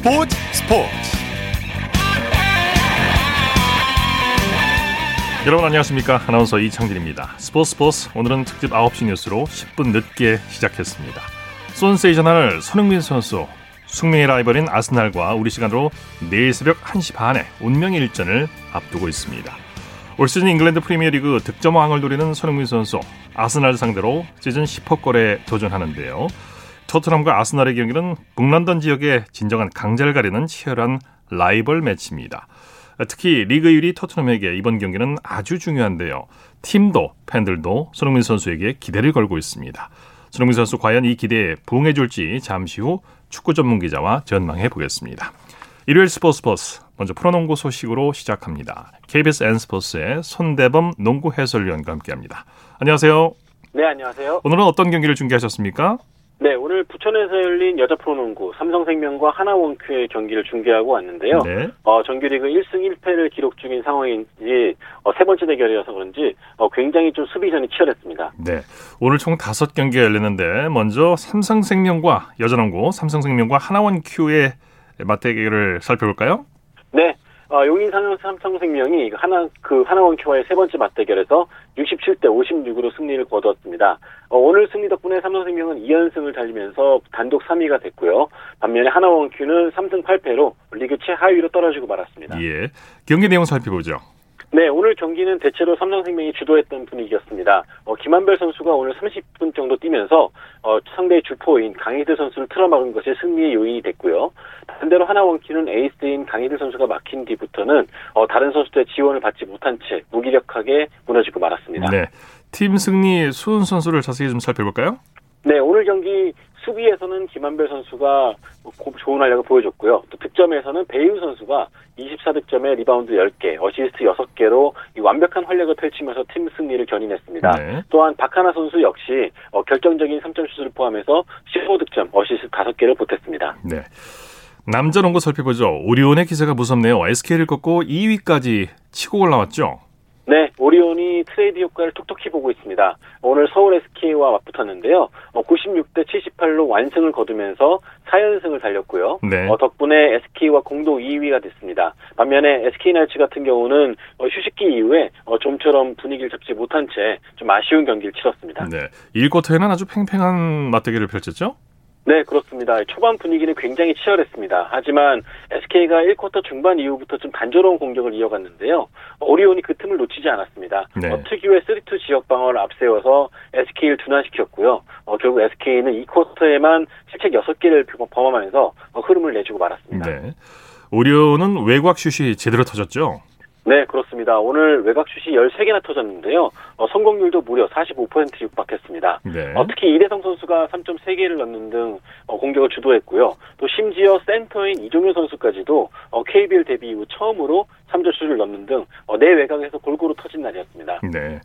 스포츠 스포츠. 여러분 안녕하십니까? 아나운서 이창진입니다. 스포츠 스포츠. 오늘은 특집 9시 뉴스로 10분 늦게 시작했습니다. 손세이셔널 손흥민 선수 숙명의 라이벌인 아스날과 우리 시간으로 내일 새벽 1시 반에 운명의 일전을 앞두고 있습니다. 올 시즌 잉글랜드 프리미어리그 득점왕을 노리는 손흥민 선수 아스날 상대로 시즌 10호 골에 도전하는데요 토트넘과 아스날의 경기는 북런던 지역의 진정한 강자를 가리는 치열한 라이벌 매치입니다. 특히 리그 1위 토트넘에게 이번 경기는 아주 중요한데요. 팀도 팬들도 손흥민 선수에게 기대를 걸고 있습니다. 손흥민 선수 과연 이 기대에 부응해 줄지 잠시 후 축구 전문 기자와 전망해 보겠습니다. 일요일 스포츠 버스 먼저 프로농구 소식으로 시작합니다. KBS N스포츠의 손대범 농구 해설위원과 함께합니다. 안녕하세요. 네, 안녕하세요. 오늘은 어떤 경기를 중계하셨습니까? 네, 오늘 부천에서 열린 여자 프로농구 삼성생명과 하나원큐의 경기를 중계하고 왔는데요. 네. 어, 정규리그 1승 1패를 기록 중인 상황인지 어, 세 번째 대결이어서 그런지 어, 굉장히 좀 수비전이 치열했습니다. 네, 오늘 총 다섯 경기가 열렸는데 먼저 삼성생명과 여자농구 삼성생명과 하나원큐의 맞대결을 살펴볼까요? 네, 어, 용인 삼성생명이 하나 그 하나원 큐와의 세 번째 맞대결에서 67대 56으로 승리를 거두었습니다. 어, 오늘 승리 덕분에 삼성생명은 2연승을 달리면서 단독 3위가 됐고요. 반면에 하나원 큐는 3승 8패로 리그 최하위로 떨어지고 말았습니다. 예, 경기 내용 살펴보죠. 네, 오늘 경기는 대체로 삼성생명이 주도했던 분위기였습니다. 어, 김한별 선수가 오늘 30분 정도 뛰면서 어, 상대의 주포인 강희들 선수를 틀어막은 것이 승리의 요인이 됐고요. 반대로 하나원키는 에이스인 강희들 선수가 막힌 뒤부터는 어, 다른 선수들의 지원을 받지 못한 채 무기력하게 무너지고 말았습니다. 네, 팀 승리 수훈 선수를 자세히 좀 살펴볼까요? 네, 오늘 경기 수비에서는 김한별 선수가 좋은 활약을 보여줬고요. 또 득점에서는 배혜윤 선수가 24득점에 리바운드 10개, 어시스트 6개로 완벽한 활약을 펼치면서 팀 승리를 견인했습니다. 네. 또한 박하나 선수 역시 어, 결정적인 3점 슛을 포함해서 15득점, 어시스트 5개를 보탰습니다. 네. 남자 농구 살펴보죠. 오리온의 기세가 무섭네요. SK를 꺾고 2위까지 치고 올라왔죠. 네, 오리온이 트레이드 효과를 톡톡히 보고 있습니다. 오늘 서울 SK와 맞붙었는데요. 96대 어, 78로 완승을 거두면서 4연승을 달렸고요. 네. 어, 덕분에 SK와 공동 2위가 됐습니다. 반면에 SK날치 같은 경우는 어, 휴식기 이후에 좀처럼 분위기를 잡지 못한 채 좀 아쉬운 경기를 치렀습니다. 네, 1쿼터에는 아주 팽팽한 맞대결을 펼쳤죠? 네, 그렇습니다. 초반 분위기는 굉장히 치열했습니다. 하지만 SK가 1쿼터 중반 이후부터 좀 단조로운 공격을 이어갔는데요. 오리온이 그 틈을 놓치지 않았습니다. 네. 어, 특유의 3-2 지역 방어를 앞세워서 SK를 둔화시켰고요. 어, 결국 SK는 2쿼터에만 실책 6개를 범함하면서 어, 흐름을 내주고 말았습니다. 네. 오리온은 외곽 슛이 제대로 터졌죠? 네, 그렇습니다. 오늘 외곽슛이 13개나 터졌는데요. 어, 성공률도 무려 45% 육박했습니다. 네. 어, 특히 이대성 선수가 3.3개를 넣는 등 어, 공격을 주도했고요. 또 심지어 센터인 이종효 선수까지도 어, KBL 데뷔 이후 처음으로 3점슛을 넣는 등내 어, 외곽에서 골고루 터진 날이었습니다. 네.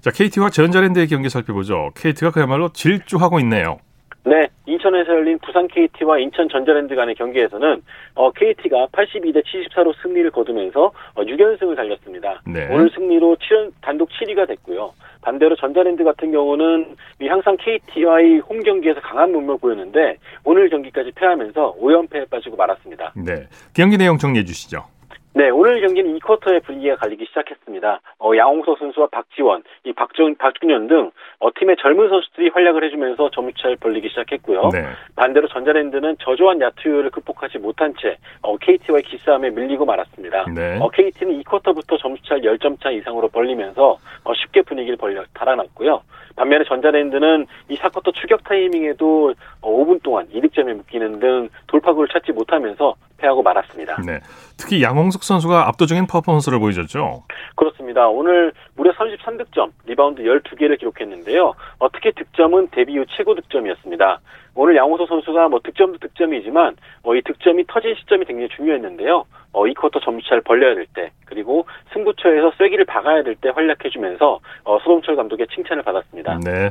자, KT와 전자랜드의 경기 살펴보죠. KT가 그야말로 질주하고 있네요. 네, 인천에서 열린 부산 KT와 인천 전자랜드 간의 경기에서는 어, KT가 82대 74로 승리를 거두면서 어, 6연승을 달렸습니다. 네. 오늘 승리로 7연, 단독 7위가 됐고요. 반대로 전자랜드 같은 경우는 항상 KT와의 홈 경기에서 강한 몸을 보였는데 오늘 경기까지 패하면서 5연패에 빠지고 말았습니다. 네, 경기 내용 정리해 주시죠. 네, 오늘 경기는 2쿼터의 분위기가 갈리기 시작했습니다. 어, 양홍석 선수와 박지원, 이 박정, 박준현 등 어, 팀의 젊은 선수들이 활약을 해주면서 점유차를 벌리기 시작했고요. 네. 반대로 전자랜드는 저조한 야투율을 극복하지 못한 채 어, KT와의 기싸움에 밀리고 말았습니다. 네. 어, KT는 2쿼터부터 점수차를 10점 차 이상으로 벌리면서 어, 쉽게 분위기를 벌려 달아났고요. 반면에 전자랜드는 이 4쿼터 추격 타이밍에도 5분 어, 동안 2득점에 묶이는 등 돌파구를 찾지 못하면서 패하고 말았습니다. 네. 특히 양홍석 선수가 압도적인 퍼포먼스를 보여줬죠. 그렇습니다. 오늘 무려 33득점, 리바운드 12개를 기록했는데요. 어, 특히 득점은 데뷔 후 최고 득점이었습니다. 오늘 양홍석 선수가 뭐 득점도 득점이지만 어, 이 득점이 터진 시점이 굉장히 중요했는데요. 어, 이 쿼터 점수차를 벌려야 될 때, 그리고 승부처에서 쐐기를 박아야 될 때 활약해주면서 어, 소동철 감독의 칭찬을 받았습니다. 네.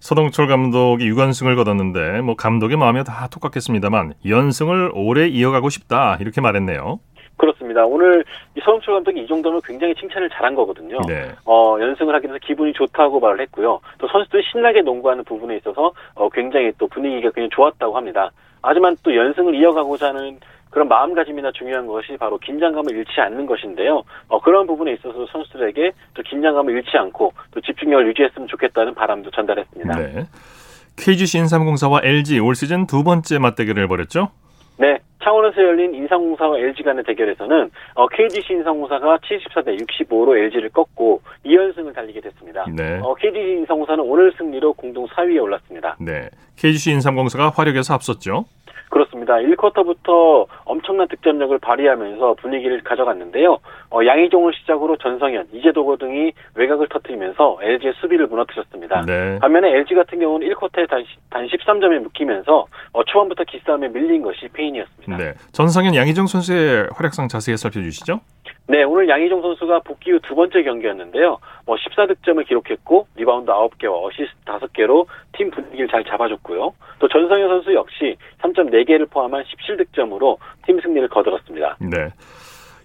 서동철 감독이 6연승을 거뒀는데 뭐 감독의 마음이 다 똑같겠습니다만 연승을 오래 이어가고 싶다 이렇게 말했네요. 그렇습니다. 오늘 이 서동철 감독이 이 정도면 굉장히 칭찬을 잘한 거거든요. 네. 어, 연승을 하게 돼서 기분이 좋다고 말을 했고요. 또 선수들이 신나게 농구하는 부분에 있어서 어, 굉장히 또 분위기가 굉장히 좋았다고 합니다. 하지만 또 연승을 이어가고자 하는 그런 마음가짐이나 중요한 것이 바로 긴장감을 잃지 않는 것인데요. 어, 그런 부분에 있어서 선수들에게 또 긴장감을 잃지 않고 또 집중력을 유지했으면 좋겠다는 바람도 전달했습니다. 네. KGC 인삼공사와 LG 올 시즌 두 번째 맞대결을 벌였죠? 네, 창원에서 열린 인삼공사와 LG 간의 대결에서는 어, KGC 인삼공사가 74대 65로 LG를 꺾고 2연승을 달리게 됐습니다. 네. 어, KGC 인삼공사는 오늘 승리로 공동 4위에 올랐습니다. 네, KGC 인삼공사가 화력에서 앞섰죠. 그렇습니다. 1쿼터부터 엄청난 득점력을 발휘하면서 분위기를 가져갔는데요. 어, 양희종을 시작으로 전성현, 이재도고 등이 외곽을 터뜨리면서 LG의 수비를 무너뜨렸습니다. 네. 반면에 LG 같은 경우는 1쿼터에 단, 단 13점에 묶이면서 어, 초반부터 기싸움에 밀린 것이 페인이었습니다. 네. 전성현, 양희종 선수의 활약상 자세히 살펴주시죠. 네, 오늘 양희종 선수가 복귀 후 두 번째 경기였는데요. 뭐 14득점을 기록했고 리바운드 9개와 어시스트 5개로 팀 분위기를 잘 잡아줬고요. 또 전성현 선수 역시 3점 4개를 포함한 17득점으로 팀 승리를 거들었습니다. 네.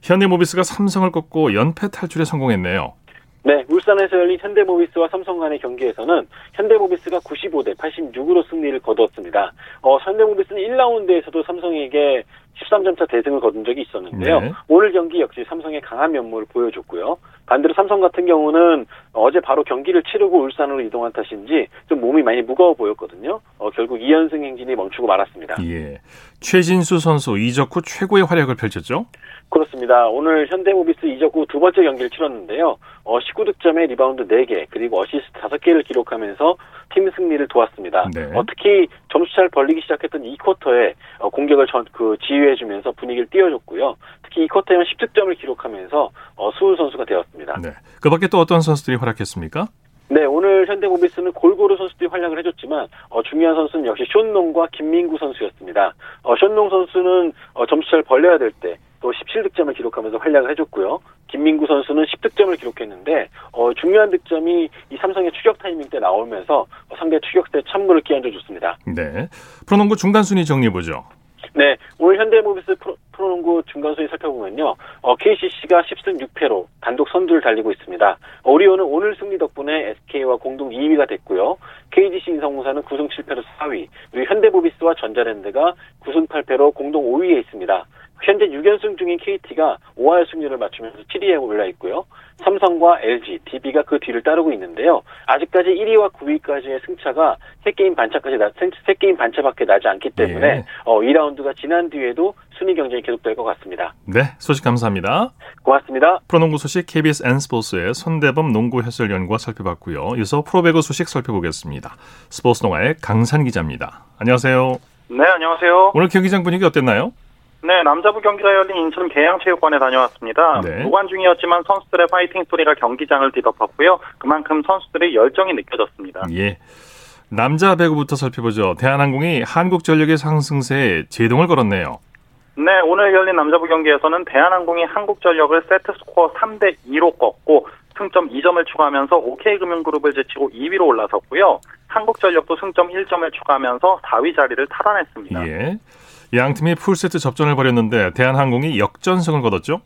현대모비스가 삼성을 꺾고 연패 탈출에 성공했네요. 네, 울산에서 열린 현대모비스와 삼성 간의 경기에서는 현대모비스가 95대 86으로 승리를 거두었습니다. 어, 현대모비스는 1라운드에서도 삼성에게 13점 차 대승을 거둔 적이 있었는데요. 네. 오늘 경기 역시 삼성에 강한 면모를 보여줬고요. 반대로 삼성 같은 경우는 어제 바로 경기를 치르고 울산으로 이동한 탓인지 좀 몸이 많이 무거워 보였거든요. 어, 결국 2연승 행진이 멈추고 말았습니다. 예. 최진수 선수 이적 후 최고의 활약을 펼쳤죠? 그렇습니다. 오늘 현대모비스 이적 후 두 번째 경기를 치렀는데요. 어, 19득점에 리바운드 4개 그리고 어시스트 5개를 기록하면서 팀 승리를 도왔습니다. 네. 어, 특히 점수차를 벌리기 시작했던 2쿼터에 어, 공격을 전, 그 지휘해주면서 분위기를 띄워줬고요. 특히 2쿼터에만 10득점을 기록하면서 어, 수훈 선수가 되었습니다. 네. 그 밖에 또 어떤 선수들이 활약했습니까? 네, 오늘 현대모비스는 골고루 선수들이 활약을 해줬지만 어, 중요한 선수는 역시 쇼농과 김민구 선수였습니다. 어, 쇼농 선수는 어, 점수차를 벌려야 될 때 또 17득점을 기록하면서 활약을 해줬고요. 김민구 선수는 10득점을 기록했는데 어, 중요한 득점이 이 삼성의 추격 타이밍 때 나오면서 어, 상대 추격대 참고를 끼얹어 줬습니다. 네, 프로농구 중간 순위 정리해 보죠. 네, 오늘 현대모비스 프로, 프로 농구 중간 순위 살펴보면요. 어, KCC가 10승 6패로 단독 선두를 달리고 있습니다. 오리온은 오늘 승리 덕분에 SK와 공동 2위가 됐고요. KGC 인성공사는 9승 7패로 4위, 그리고 현대모비스와 전자랜드가 9승 8패로 공동 5위에 있습니다. 현재 6연승 중인 KT가 5할 승률을 맞추면서 7위에 올라 있고요. 삼성과 LG, DB가 그 뒤를 따르고 있는데요. 아직까지 1위와 9위까지의 승차가 3게임 반차까지 나, 3게임 반차밖에 나지 않기 때문에 네. 어, 2라운드가 지난 뒤에도 순위 경쟁이 계속될 것 같습니다. 네, 소식 감사합니다. 고맙습니다. 프로농구 소식 KBS N스포츠의 손대범 농구 해설위원과 살펴봤고요. 이어서 프로배구 소식 살펴보겠습니다. 스포츠 농아의 강산 기자입니다. 안녕하세요. 네, 안녕하세요. 오늘 경기장 분위기 어땠나요? 네, 남자부 경기가 열린 인천 계양체육관에 다녀왔습니다. 네. 무관 중이었지만 선수들의 파이팅 소리가 경기장을 뒤덮었고요. 그만큼 선수들의 열정이 느껴졌습니다. 예. 남자 배구부터 살펴보죠. 대한항공이 한국전력의 상승세에 제동을 걸었네요. 네, 오늘 열린 남자부 경기에서는 대한항공이 한국전력을 세트 스코어 3대 2로 꺾고 승점 2점을 추가하면서 OK금융그룹을 제치고 2위로 올라섰고요. 한국전력도 승점 1점을 추가하면서 4위 자리를 탈환했습니다. 예. 양 팀이 풀세트 접전을 벌였는데 대한항공이 역전승을 거뒀죠.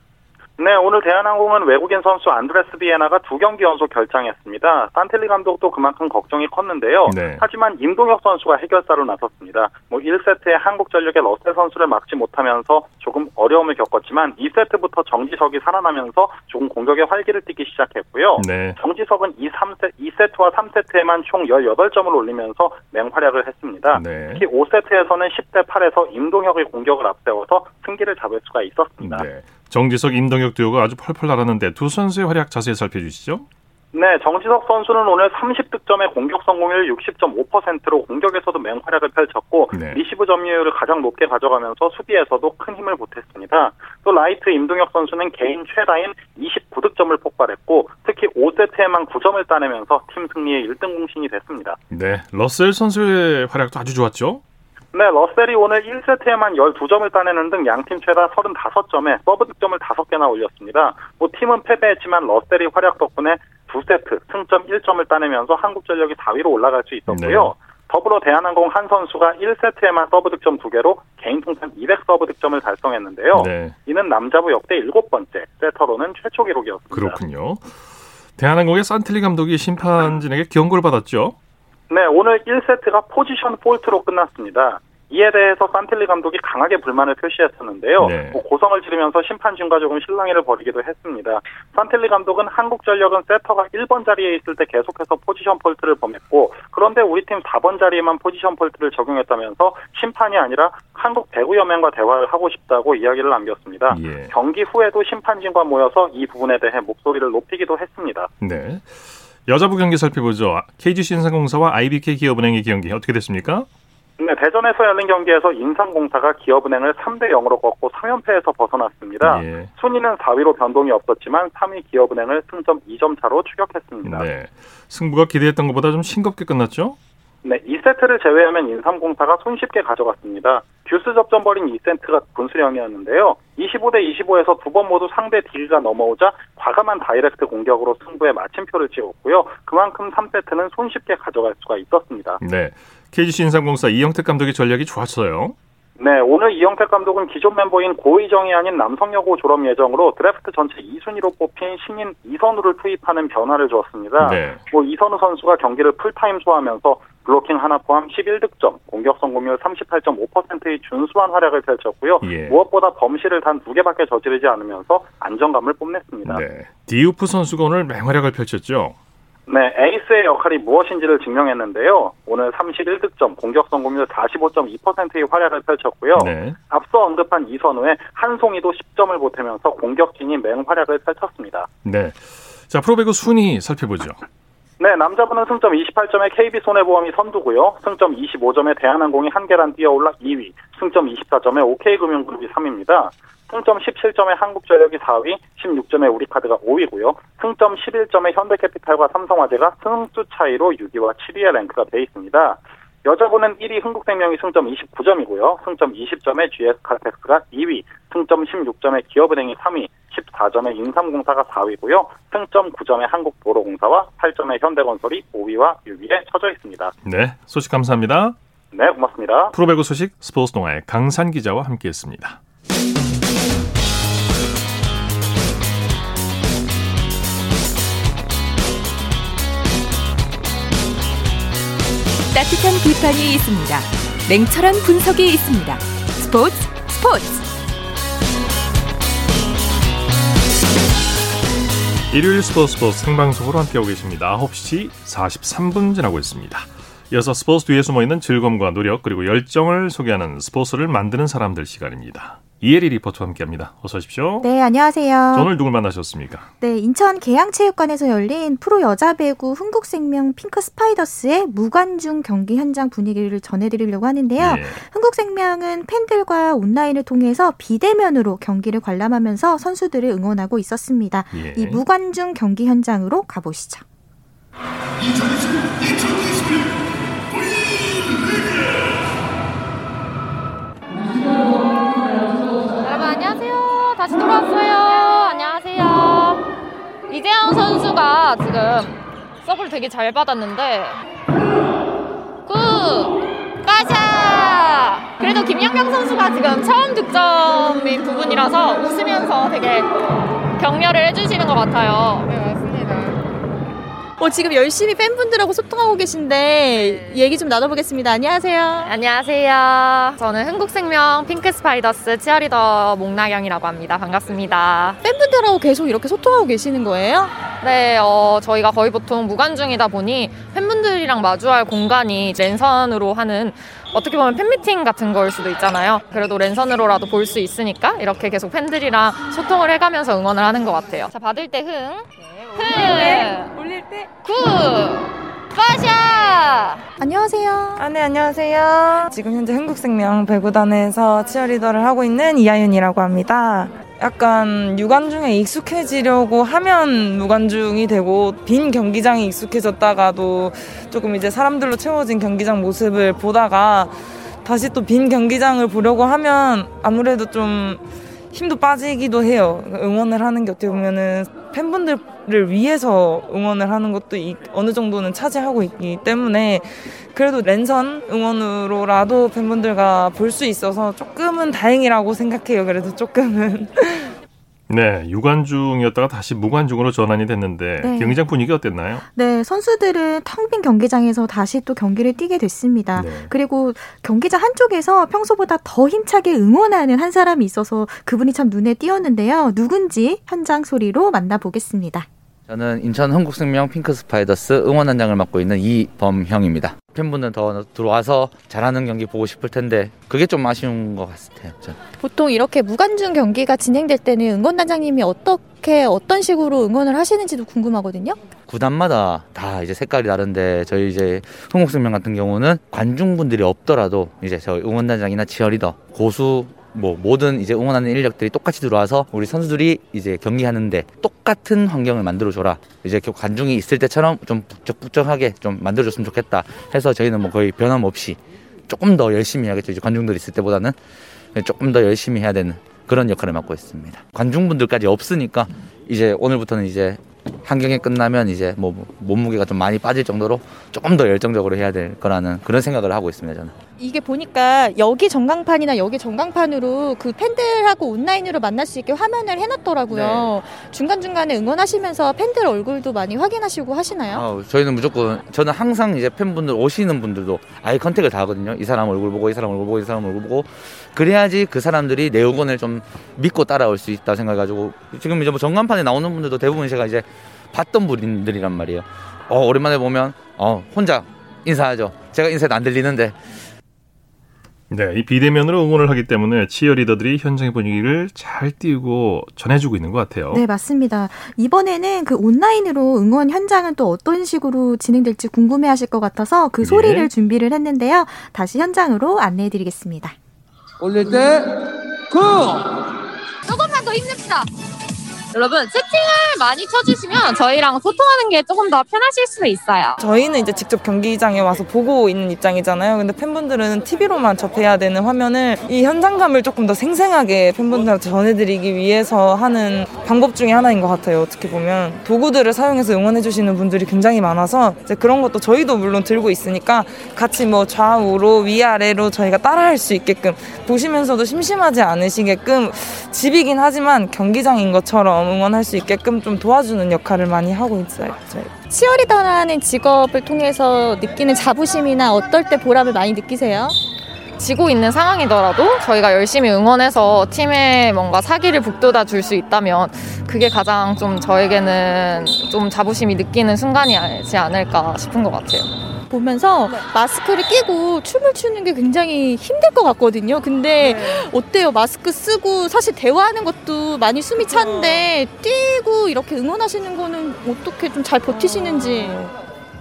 네, 오늘 대한항공은 외국인 선수 안드레스 비예나가 두 경기 연속 결장했습니다. 산틸리 감독도 그만큼 걱정이 컸는데요. 네. 하지만 임동혁 선수가 해결사로 나섰습니다. 뭐 1세트에 한국전력의 러셀 선수를 막지 못하면서 조금 어려움을 겪었지만 2세트부터 정지석이 살아나면서 조금 공격의 활기를 띠기 시작했고요. 네. 정지석은 2, 3세, 2세트와 3세트에만 총 18점을 올리면서 맹활약을 했습니다. 네. 특히 5세트에서는 10대 8에서 임동혁의 공격을 앞세워서 승기를 잡을 수가 있었습니다. 네. 정지석, 임동혁 듀오가 아주 펄펄 날았는데 두 선수의 활약 자세히 살펴주시죠. 네, 정지석 선수는 오늘 30득점의 공격 성공률 60.5%로 공격에서도 맹활약을 펼쳤고 네. 리시브 점유율을 가장 높게 가져가면서 수비에서도 큰 힘을 보탰습니다. 또 라이트 임동혁 선수는 개인 최다인 29득점을 폭발했고 특히 5세트에만 9점을 따내면서 팀 승리의 1등 공신이 됐습니다. 네, 러셀 선수의 활약도 아주 좋았죠. 네, 러셀이 오늘 1세트에만 12점을 따내는 등 양팀 최다 35점에 서브 득점을 5개나 올렸습니다. 뭐 팀은 패배했지만 러셀의 활약 덕분에 두 세트 승점 1점을 따내면서 한국전력이 4위로 올라갈 수 있었고요. 네. 더불어 대한항공 한선수가 1세트에만 서브 득점 2개로 개인 통산 200 서브 득점을 달성했는데요. 네. 이는 남자부 역대 7번째, 세터로는 최초 기록이었습니다. 그렇군요. 대한항공의 산틸리 감독이 심판진에게 경고를 받았죠. 네, 오늘 1세트가 포지션 폴트로 끝났습니다. 이에 대해서 산틸리 감독이 강하게 불만을 표시했었는데요. 네. 뭐 고성을 지르면서 심판진과 조금 실랑이를 벌이기도 했습니다. 산틸리 감독은 한국전력은 세터가 1번 자리에 있을 때 계속해서 포지션 폴트를 범했고 그런데 우리 팀 4번 자리에만 포지션 폴트를 적용했다면서 심판이 아니라 한국 배구연맹과 대화를 하고 싶다고 이야기를 남겼습니다. 예. 경기 후에도 심판진과 모여서 이 부분에 대해 목소리를 높이기도 했습니다. 네. 여자부 경기 살펴보죠. KGC 인삼공사와 IBK 기업은행의 경기 어떻게 됐습니까? 네, 대전에서 열린 경기에서 인삼공사가 기업은행을 3대 0으로 꺾고 3연패에서 벗어났습니다. 예. 순위는 4위로 변동이 없었지만 3위 기업은행을 승점 2점 차로 추격했습니다. 네. 승부가 기대했던 것보다 좀 싱겁게 끝났죠? 네, 2세트를 제외하면 인삼공사가 손쉽게 가져갔습니다. 듀스 접전 벌인 2세트가 분수령이었는데요. 25대 25에서 두 번 모두 상대 디그가 넘어오자 과감한 다이렉트 공격으로 승부에 마침표를 찍었고요. 그만큼 3세트는 손쉽게 가져갈 수가 있었습니다. 네, KGC 인삼공사 이영택 감독의 전략이 좋았어요. 네, 오늘 이영택 감독은 기존 멤버인 고의정이 아닌 남성여고 졸업 예정으로 드래프트 전체 2순위로 뽑힌 신인 이선우를 투입하는 변화를 주었습니다. 네. 뭐 이선우 선수가 경기를 풀타임 소화하면서 블로킹 하나 포함 11득점, 공격 성공률 38.5%의 준수한 활약을 펼쳤고요. 예. 무엇보다 범실을 단 두 개밖에 저지르지 않으면서 안정감을 뽐냈습니다. 네. 디우프 선수가 오늘 맹활약을 펼쳤죠. 네, 에이스의 역할이 무엇인지를 증명했는데요. 오늘 31득점, 공격 성 공률 45.2%의 활약을 펼쳤고요. 네. 앞서 언급한 이선우의 한송이도 10점을 보태면서 공격진이 맹활약을 펼쳤습니다. 네. 자, 프로배구 순위 살펴보죠. 네, 남자분은 승점 28점에 KB손해보험이 선두고요. 승점 25점에 대한항공이 한계란 뛰어올라 2위, 승점 24점에 OK금융그룹이 3위입니다. 승점 17점에 한국전력이 4위, 16점에 우리카드가 5위고요. 승점 11점에 현대캐피탈과 삼성화재가 승수 차이로 6위와 7위에 랭크가 돼 있습니다. 여자분은 1위 흥국생명이 승점 29점이고요. 승점 20점에 GS칼텍스가 2위, 승점 16점에 기업은행이 3위, 14점에 인삼공사가 4위고요. 승점 9점에 한국도로공사와 8점에 현대건설이 5위와 6위에 처져 있습니다. 네, 소식 감사합니다. 네, 고맙습니다. 프로배구 소식 스포츠 동아의 강산 기자와 함께했습니다. 따뜻한 비판이 있습니다. 냉철한 분석이 있습니다. 스포츠 스포츠 일요일 스포츠 스포츠 생방송으로 함께하고 계십니다. 9시 43분 지나고 있습니다. 이어서 스포츠 뒤에 숨어있는 즐거움과 노력 그리고 열정을 소개하는 스포츠를 만드는 사람들 시간입니다. 이혜리 리포터와 함께합니다. 어서 오십시오. 네, 안녕하세요. 오늘 누굴 만나셨습니까? 네, 인천 계양체육관에서 열린 프로 여자 배구 흥국생명 핑크 스파이더스의 무관중 경기 현장 분위기를 전해드리려고 하는데요. 네. 흥국생명은 팬들과 온라인을 통해서 비대면으로 경기를 관람하면서 선수들을 응원하고 있었습니다. 예. 이 무관중 경기 현장으로 가보시죠. 2021, 2021. 다시 돌아왔어요. 안녕하세요. 이재영 선수가 지금 서브를 되게 잘 받았는데 국! 빠샤! 그래도 김연경 선수가 지금 처음 득점인 부분이라서 웃으면서 되게 격려를 해주시는 것 같아요. 네. 어, 지금 열심히 팬분들하고 소통하고 계신데 얘기 좀 나눠보겠습니다. 안녕하세요. 안녕하세요. 저는 흥국생명 핑크 스파이더스 치어리더 목나경이라고 합니다. 반갑습니다. 팬분들하고 계속 이렇게 소통하고 계시는 거예요? 네, 어, 저희가 거의 보통 무관중이다 보니 팬분들이랑 마주할 공간이 랜선으로 하는 어떻게 보면 팬미팅 같은 거일 수도 있잖아요. 그래도 랜선으로라도 볼 수 있으니까 이렇게 계속 팬들이랑 소통을 해가면서 응원을 하는 것 같아요. 자, 받을 때 흥. 흥. 올릴 때 국. 빠샤! 안녕하세요. 아, 네, 안녕하세요. 지금 현재 흥국생명 배구단에서 치어리더를 하고 있는 이하윤이라고 합니다. 약간 유관중에 익숙해지려고 하면 무관중이 되고 빈 경기장에 익숙해졌다가도 조금 이제 사람들로 채워진 경기장 모습을 보다가 다시 또 빈 경기장을 보려고 하면 아무래도 좀 힘도 빠지기도 해요. 응원을 하는 게 어떻게 보면은 팬분들을 위해서 응원을 하는 것도 어느 정도는 차지하고 있기 때문에 그래도 랜선 응원으로라도 팬분들과 볼 수 있어서 조금은 다행이라고 생각해요. 그래도 조금은. 네, 유관중이었다가 다시 무관중으로 전환이 됐는데 네. 경기장 분위기 어땠나요? 네, 선수들은 텅 빈 경기장에서 다시 또 경기를 뛰게 됐습니다. 네. 그리고 경기장 한쪽에서 평소보다 더 힘차게 응원하는 한 사람이 있어서 그분이 참 눈에 띄었는데요. 누군지 현장 소리로 만나보겠습니다. 저는 인천 한국생명 핑크스파이더스 응원단장을 맡고 있는 이범형입니다. 팬분들 더 들어와서 잘하는 경기 보고 싶을 텐데 그게 좀 아쉬운 것 같아요. 전. 보통 이렇게 무관중 경기가 진행될 때는 응원단장님이 어떻게 어떤 식으로 응원을 하시는지도 궁금하거든요. 구단마다 다 이제 색깔이 다른데 저희 이제 흥국생명 같은 경우는 관중분들이 없더라도 이제 저 응원단장이나 치어리더 고수 뭐 모든 이제 응원하는 인력들이 똑같이 들어와서 우리 선수들이 이제 경기하는데 똑같은 환경을 만들어 줘라. 이제 관중이 있을 때처럼 좀 북적북적하게 좀 만들어 줬으면 좋겠다. 해서 저희는 뭐 거의 변함없이 조금 더 열심히 해야겠죠. 이제 관중들이 있을 때보다는 조금 더 열심히 해야 되는 그런 역할을 맡고 있습니다. 관중분들까지 없으니까 이제 오늘부터는 이제 한 경기 끝나면 이제 뭐 몸무게가 좀 많이 빠질 정도로 조금 더 열정적으로 해야 될 거라는 그런 생각을 하고 있습니다. 저는. 이게 보니까 여기 전광판이나 여기 전광판으로 그 팬들하고 온라인으로 만날 수 있게 화면을 해놨더라고요. 네. 중간중간에 응원하시면서 팬들 얼굴도 많이 확인하시고 하시나요? 아, 저희는 무조건 저는 항상 이제 팬분들 오시는 분들도 아이 컨택을 다 하거든요. 이 사람 얼굴 보고 이 사람 얼굴 보고 이 사람 얼굴 보고 그래야지 그 사람들이 내 응원을 좀 믿고 따라올 수 있다 생각해가지고 지금 이제 뭐 전광판에 나오는 분들도 대부분 제가 이제 봤던 분들이란 말이에요. 어, 오랜만에 보면 어, 혼자 인사하죠. 제가 인사도 안 들리는데 네, 이 비대면으로 응원을 하기 때문에 치어리더들이 현장의 분위기를 잘 띄우고 전해주고 있는 것 같아요. 네, 맞습니다. 이번에는 그 온라인으로 응원 현장은 또 어떤 식으로 진행될지 궁금해하실 것 같아서 그 소리를 네. 준비를 했는데요. 다시 현장으로 안내해드리겠습니다. 올릴 때 쿵! 조금만 더 힘냅시다. 여러분 채팅을 많이 쳐주시면 저희랑 소통하는 게 조금 더 편하실 수 있어요. 저희는 이제 직접 경기장에 와서 보고 있는 입장이잖아요. 근데 팬분들은 TV로만 접해야 되는 화면을 이 현장감을 조금 더 생생하게 팬분들한테 전해드리기 위해서 하는 방법 중에 하나인 것 같아요. 어떻게 보면 도구들을 사용해서 응원해주시는 분들이 굉장히 많아서 이제 그런 것도 저희도 물론 들고 있으니까 같이 뭐 좌우로 위아래로 저희가 따라할 수 있게끔 보시면서도 심심하지 않으시게끔 집이긴 하지만 경기장인 것처럼 응원할 수 있게끔 좀 도와주는 역할을 많이 하고 있어요. 저희. 치어리더라는 직업을 통해서 느끼는 자부심이나 어떨 때 보람을 많이 느끼세요? 지고 있는 상황이더라도 저희가 열심히 응원해서 팀에 뭔가 사기를 북돋아 줄 수 있다면 그게 가장 좀 저에게는 좀 자부심이 느끼는 순간이지 않을까 싶은 것 같아요. 보면서 네. 마스크를 끼고 춤을 추는 게 굉장히 힘들 것 같거든요. 근데 네. 어때요? 마스크 쓰고 사실 대화하는 것도 많이 숨이 차는데 뛰고 이렇게 응원하시는 거는 어떻게 좀 잘 버티시는지.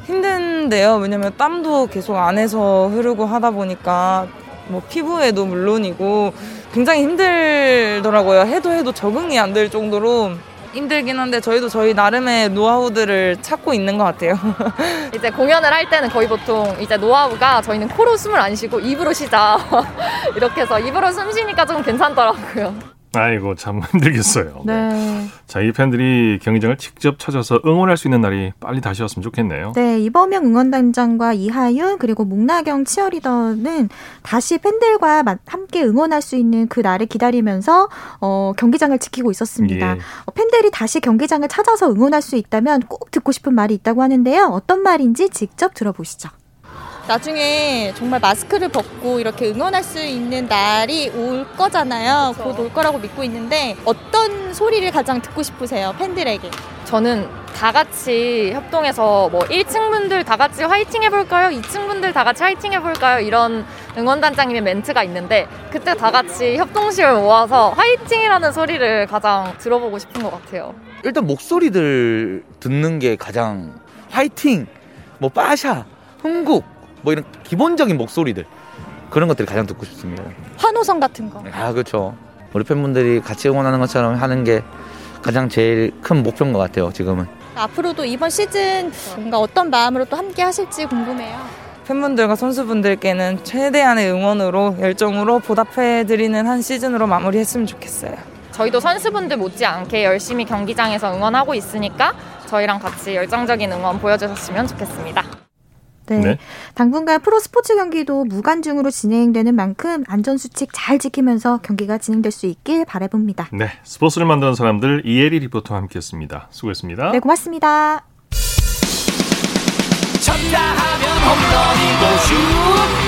힘든데요. 왜냐면 땀도 계속 안에서 흐르고 하다 보니까 뭐 피부에도 물론이고 굉장히 힘들더라고요. 해도 해도 적응이 안 될 정도로 힘들긴 한데 저희도 저희 나름의 노하우들을 찾고 있는 것 같아요. 이제 공연을 할 때는 거의 보통 이제 노하우가 저희는 코로 숨을 안 쉬고 입으로 쉬자 이렇게 해서 입으로 숨 쉬니까 좀 괜찮더라고요. 아이고 참 힘들겠어요. 네. 네. 자, 이 팬들이 경기장을 직접 찾아서 응원할 수 있는 날이 빨리 다시 왔으면 좋겠네요. 네, 이범영 응원단장과 이하윤 그리고 목나경 치어리더는 다시 팬들과 함께 응원할 수 있는 그 날을 기다리면서 어, 경기장을 지키고 있었습니다. 예. 어, 팬들이 다시 경기장을 찾아서 응원할 수 있다면 꼭 듣고 싶은 말이 있다고 하는데요. 어떤 말인지 직접 들어보시죠. 나중에 정말 마스크를 벗고 이렇게 응원할 수 있는 날이 올 거잖아요. 곧올 거라고 믿고 있는데 어떤 소리를 가장 듣고 싶으세요? 팬들에게? 저는 다 같이 협동해서 뭐 1층 분들 다 같이 화이팅 해볼까요? 2층 분들 다 같이 화이팅 해볼까요? 이런 응원단장님의 멘트가 있는데 그때 다 같이 협동심을 모아서 화이팅이라는 소리를 가장 들어보고 싶은 것 같아요. 일단 목소리들 듣는 게 가장 화이팅, 뭐 빠샤, 흥국 뭐 이런 기본적인 목소리들 그런 것들이 가장 듣고 싶습니다. 환호성 같은 거. 아 그렇죠. 우리 팬분들이 같이 응원하는 것처럼 하는 게 가장 제일 큰 목표인 것 같아요. 지금은. 앞으로도 이번 시즌 뭔가 어떤 마음으로 또 함께 하실지 궁금해요. 팬분들과 선수분들께는 최대한의 응원으로 열정으로 보답해 드리는 한 시즌으로 마무리했으면 좋겠어요. 저희도 선수분들 못지않게 열심히 경기장에서 응원하고 있으니까 저희랑 같이 열정적인 응원 보여주셨으면 좋겠습니다. 네. 네. 당분간 프로 스포츠 경기도 무관중으로 진행되는 만큼 안전수칙 잘 지키면서 경기가 진행될 수 있길 바라봅니다. 네. 스포츠를 만드는 사람들 이혜리 리포터와 함께했습니다. 수고했습니다. 네, 고맙습니다. 쳤다 하면 홈런이고 슛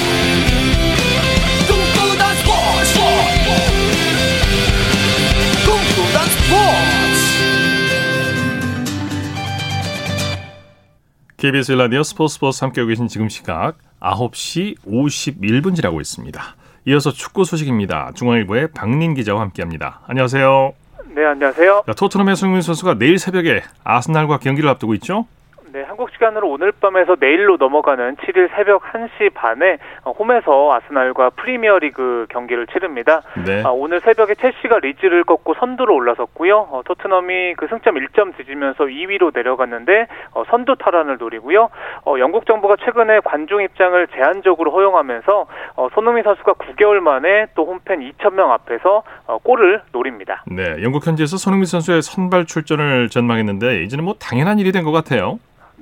KBS 라디오 스포츠 스포츠 함께하고 계신 지금 시각 9시 51분 지나고 있습니다. 이어서 축구 소식입니다. 중앙일보의 박린 기자와 함께합니다. 안녕하세요. 네, 안녕하세요. 자, 토트넘의 손흥민 선수가 내일 새벽에 아스날과 경기를 앞두고 있죠? 네, 한국 시간으로 오늘 밤에서 내일로 넘어가는 7일 새벽 1시 반에 홈에서 아스날과 프리미어리그 경기를 치릅니다. 네. 아, 오늘 새벽에 첼시가 리즈를 꺾고 선두로 올라섰고요. 어, 토트넘이 그 승점 1점 뒤지면서 2위로 내려갔는데 어, 선두 탈환을 노리고요. 어, 영국 정부가 최근에 관중 입장을 제한적으로 허용하면서 어, 손흥민 선수가 9개월 만에 또 홈팬 2,000명 앞에서 어, 골을 노립니다. 네, 영국 현지에서 손흥민 선수의 선발 출전을 전망했는데 이제는 뭐 당연한 일이 된 것 같아요.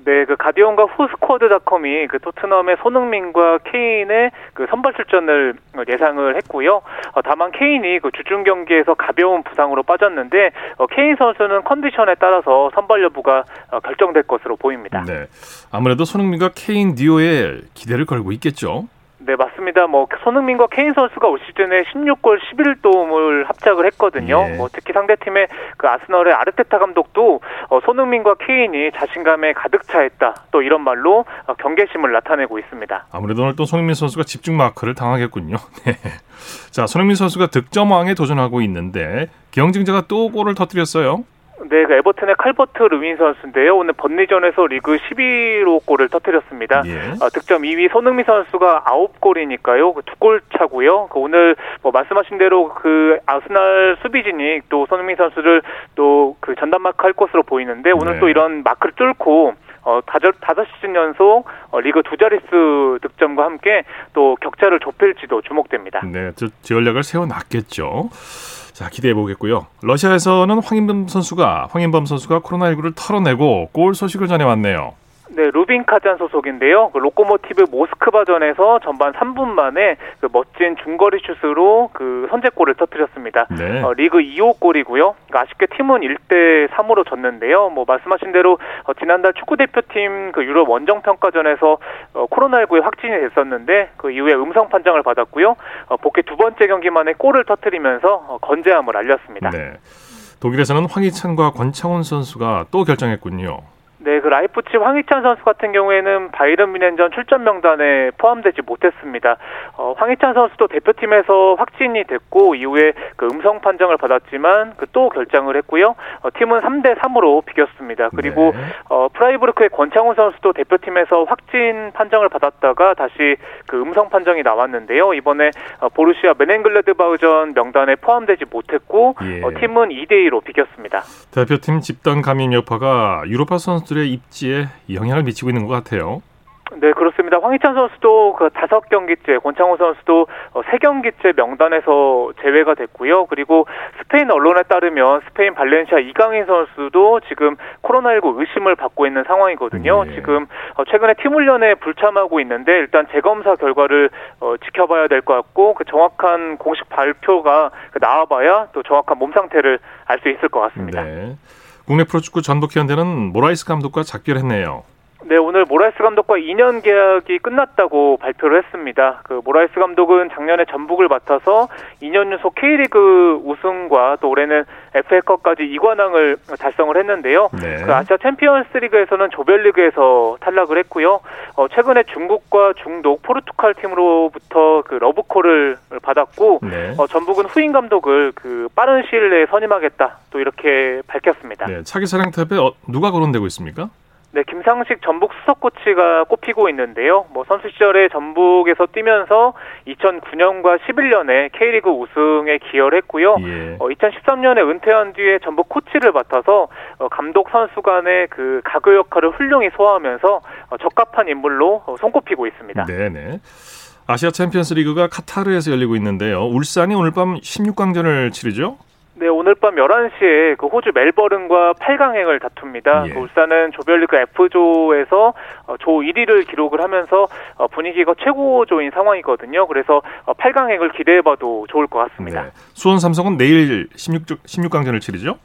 네, 그 가디언과 후스코드닷컴이 그 토트넘의 손흥민과 케인의 그 선발 출전을 예상을 했고요. 어, 다만 케인이 그 주중 경기에서 가벼운 부상으로 빠졌는데 어, 케인 선수는 컨디션에 따라서 선발 여부가 어, 결정될 것으로 보입니다. 네, 아무래도 손흥민과 케인 듀오에 기대를 걸고 있겠죠. 네, 맞습니다. 뭐 손흥민과 케인 선수가 올 시즌에 16골 11도움을 합작을 했거든요. 예. 뭐 특히 상대팀의 그 아스널의 아르테타 감독도 어, 손흥민과 케인이 자신감에 가득 차 있다. 또 이런 말로 어, 경계심을 나타내고 있습니다. 아무래도 오늘 또 손흥민 선수가 집중 마크를 당하겠군요. 네. 자, 손흥민 선수가 득점왕에 도전하고 있는데 경쟁자가 또 골을 터뜨렸어요. 네, 그 에버튼의 칼버트 르윈 선수인데요. 오늘 번리전에서 리그 11호 골을 터뜨렸습니다. 예. 어, 득점 2위 손흥민 선수가 9골이니까요. 그 두골 차고요. 그 오늘 뭐 말씀하신 대로 그 아스날 수비진이 또 손흥민 선수를 또 그 전담 마크 할 것으로 보이는데 오늘 네. 또 이런 마크를 뚫고 어, 다섯, 다섯 시즌 연속 어, 리그 두 자릿수 득점과 함께 또 격차를 좁힐지도 주목됩니다. 네, 전략을 세워놨겠죠. 자, 기대해 보겠고요. 러시아에서는 황인범 선수가 황인범 선수가 코로나19를 털어내고 골 소식을 전해왔네요. 네, 루빈 카잔 소속인데요. 그 로코모티브 모스크바전에서 전반 3분 만에 그 멋진 중거리 슛으로 그 선제골을 터뜨렸습니다. 네. 어, 리그 2호 골이고요. 그러니까 아쉽게 팀은 1대 3으로 졌는데요. 뭐 말씀하신 대로 어, 지난달 축구 대표팀 그 유럽 원정 평가전에서 어, 코로나19에 확진이 됐었는데 그 이후에 음성 판정을 받았고요. 어, 복귀 두 번째 경기만에 골을 터뜨리면서 어, 건재함을 알렸습니다. 네. 독일에서는 황희찬과 권창훈 선수가 또 결정했군요. 네, 그 라이프치 황희찬 선수 같은 경우에는 바이른 뮌헨전 출전 명단에 포함되지 못했습니다. 어, 황희찬 선수도 대표팀에서 확진이 됐고 이후에 그 음성 판정을 받았지만 그 또 결장을 했고요. 어, 팀은 3대 3으로 비겼습니다. 그리고 네. 어, 프라이브르크의 권창훈 선수도 대표팀에서 확진 판정을 받았다가 다시 그 음성 판정이 나왔는데요. 이번에 어, 보루시아 묀헨글라트바흐전 명단에 포함되지 못했고 예. 어, 팀은 2대 2로 비겼습니다. 대표팀 집단 감염 여파가 유럽파 선수들의 선수들의 입지에 영향을 미치고 있는 것 같아요. 네, 그렇습니다. 황희찬 선수도 그 다섯 경기째, 권창훈 선수도 어, 세 경기째 명단에서 제외가 됐고요. 그리고 스페인 언론에 따르면 스페인 발렌시아 이강인 선수도 지금 코로나19 의심을 받고 있는 상황이거든요. 네. 지금 어, 최근에 팀 훈련에 불참하고 있는데 일단 재검사 결과를 어, 지켜봐야 될 것 같고 그 정확한 공식 발표가 그 나와봐야 또 정확한 몸 상태를 알 수 있을 것 같습니다. 네. 국내 프로축구 전북 현대는 모라이스 감독과 작별했네요. 네, 오늘 모라이스 감독과 2년 계약이 끝났다고 발표를 했습니다. 그 모라이스 감독은 작년에 전북을 맡아서 2년 연속 K리그 우승과 또 올해는 FA컵까지 2관왕을 달성을 했는데요. 네. 그 아시아 챔피언스리그에서는 조별리그에서 탈락을 했고요. 어, 최근에 중국과 중독 포르투갈 팀으로부터 그 러브콜을 받았고 네. 어, 전북은 후임 감독을 그 빠른 시일 내에 선임하겠다 또 이렇게 밝혔습니다. 네, 차기 사령탑에 어, 누가 거론되고 있습니까? 네, 김상식 전북 수석 코치가 꼽히고 있는데요. 뭐 선수 시절에 전북에서 뛰면서 2009년과 11년에 K리그 우승에 기여를 했고요. 예. 어, 2013년에 은퇴한 뒤에 전북 코치를 맡아서 어, 감독 선수 간의 그 가교 역할을 훌륭히 소화하면서 어, 적합한 인물로 어, 손꼽히고 있습니다. 네네. 아시아 챔피언스 리그가 카타르에서 열리고 있는데요. 울산이 오늘 밤 16강전을 치르죠? 네, 오늘 밤 11시에 그 호주 멜버른과 8강행을 다툽니다. 예. 그 울산은 조별리그 F조에서 어, 조 1위를 기록을 하면서 어, 분위기가 최고조인 상황이거든요. 그래서 8강행을 어, 기대해봐도 좋을 것 같습니다. 네. 수원 삼성은 내일 16, 16강전을 치르죠?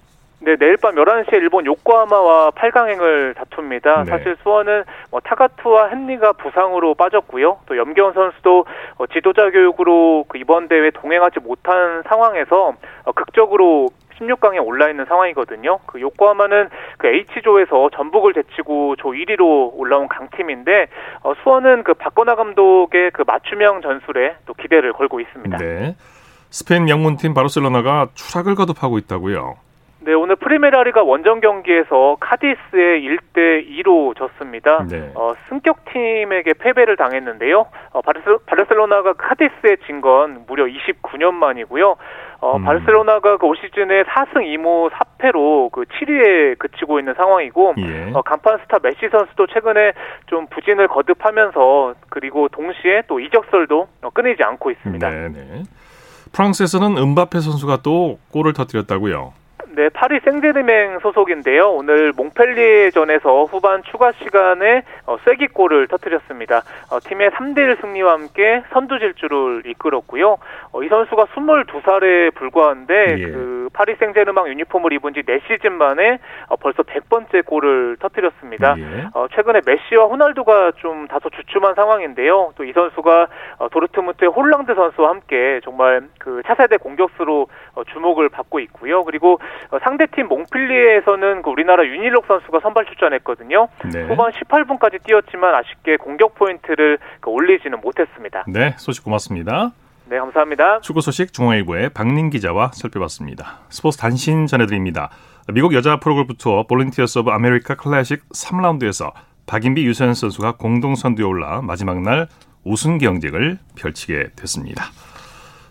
네, 내일 밤 11시에 일본 요코하마와 8강행을 다툽니다. 네. 사실 수원은 뭐 타가투와 헨리가 부상으로 빠졌고요. 또 염기원 선수도 어, 지도자 교육으로 그 이번 대회 동행하지 못한 상황에서 어, 극적으로 16강에 올라 있는 상황이거든요. 그 요코하마는 그 H조에서 전북을 제치고 조 1위로 올라온 강팀인데 어, 수원은 그 박건하 감독의 그 맞춤형 전술에 또 기대를 걸고 있습니다. 네. 스페인 명문팀 바르셀로나가 추락을 거듭하고 있다고요. 네, 오늘 프리메라리가 원정 경기에서 카디스에 1대 2로 졌습니다. 네. 어, 승격팀에게 패배를 당했는데요. 어, 바르셀, 바르셀 로나가 카디스에 진 건 무려 29년 만이고요. 어, 음. 바르셀로나가 그 올 시즌에 4승 2무 4패로 그 7위에 그치고 있는 상황이고 예. 어, 간판 스타 메시 선수도 최근에 좀 부진을 거듭하면서 그리고 동시에 또 이적설도 어, 끊이지 않고 있습니다. 네네. 프랑스에서는 은바페 선수가 또 골을 터뜨렸다고요. 네, 파리 생제르맹 소속인데요. 오늘 몽펠리에전에서 후반 추가 시간에 어, 쐐기골을 터뜨렸습니다. 어, 팀의 3대1 승리와 함께 선두 질주를 이끌었고요. 어, 이 선수가 22살에 불과한데 예. 그 파리 생제르맹 유니폼을 입은 지 4시즌 만에 어, 벌써 100번째 골을 터뜨렸습니다. 예. 어, 최근에 메시와 호날두가 좀 다소 주춤한 상황인데요. 또 이 선수가 어, 도르트문트의 홀란드 선수와 함께 정말 그 차세대 공격수로 어, 주목을 받고 있고요. 그리고 어, 상대팀 몽펠리에에서는 그 우리나라 윤일록 선수가 선발 출전했거든요. 네. 후반 18분까지 뛰었지만 아쉽게 공격 포인트를 그 올리지는 못했습니다. 네, 소식 고맙습니다. 네, 감사합니다. 축구 소식 중앙일보의 박린 기자와 살펴봤습니다. 스포츠 단신 전해드립니다. 미국 여자 프로골프 투어 볼런티어스 오브 아메리카 클래식 3라운드에서 박인비 유소연 선수가 공동 선두에 올라 마지막 날 우승 경쟁을 펼치게 됐습니다.